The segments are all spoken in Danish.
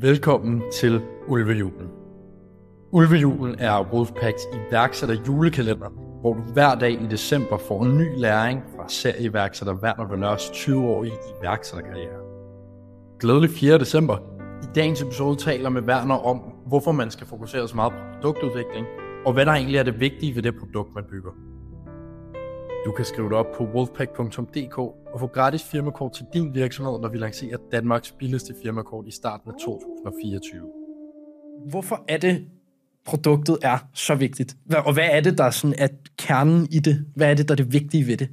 Velkommen til Ulvejulen. Ulvejulen er Wolfpacks iværksætter julekalender, hvor du hver dag i december får en ny læring fra serieiværksætter Werner Venørs 20-årige iværksætterkarriere. Glædelig 4. december. I dagens episode taler med Werner om, hvorfor man skal fokusere så meget på produktudvikling, og hvad der egentlig er det vigtige ved det produkt, man bygger. Du kan skrive dig op på wolfpack.dk og få gratis firmakort til din virksomhed, når vi lancerer Danmarks billigste firmakort i starten af 2024. Hvorfor er det, produktet er så vigtigt? Og hvad er det, der er sådan at kernen i det? Hvad er det, der er det vigtige ved det?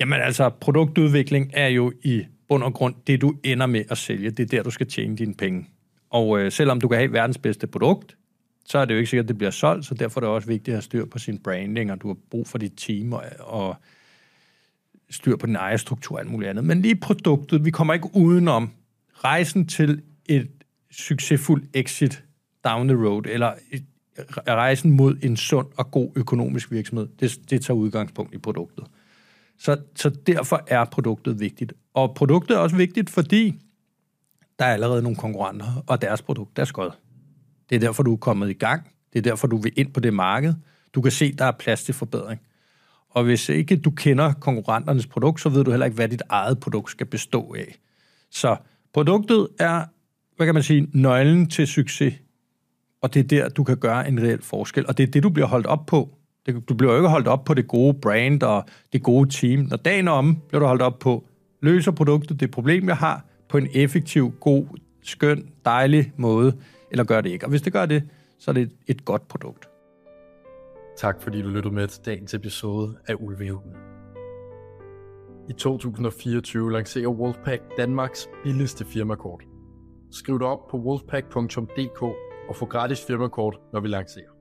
Jamen altså, produktudvikling er jo i bund og grund det, du ender med at sælge. Det er der, du skal tjene dine penge. Og øh, selvom du kan have verdens bedste produkt, så er det jo ikke sikkert, at det bliver solgt, så derfor er det også vigtigt at have styr på sin branding, og du har brug for dit team og, og styr på din ejerstruktur og alt muligt andet. Men lige produktet, vi kommer ikke udenom rejsen til et succesfuldt exit down the road, eller rejsen mod en sund og god økonomisk virksomhed, det, det tager udgangspunkt i produktet. Så, så derfor er produktet vigtigt. Og produktet er også vigtigt, fordi der er allerede nogle konkurrenter, og deres produkt er skødt. Det er derfor, du er kommet i gang. Det er derfor, du vil ind på det marked. Du kan se, der er plads til forbedring. Og hvis ikke du kender konkurrenternes produkt, så ved du heller ikke, hvad dit eget produkt skal bestå af. Så produktet er, hvad kan man sige, nøglen til succes. Og det er der, du kan gøre en reel forskel. Og det er det, du bliver holdt op på. Du bliver jo ikke holdt op på det gode brand og det gode team. Når dagen er om, bliver du holdt op på, løser produktet det problem, jeg har, på en effektiv, god, skøn, dejlig måde eller gør det ikke. Og hvis det gør det, så er det et, godt produkt. Tak fordi du lyttede med til dagens episode af Ulvehulen. I 2024 lancerer Wolfpack Danmarks billigste firmakort. Skriv dig op på wolfpack.dk og få gratis firmakort, når vi lancerer.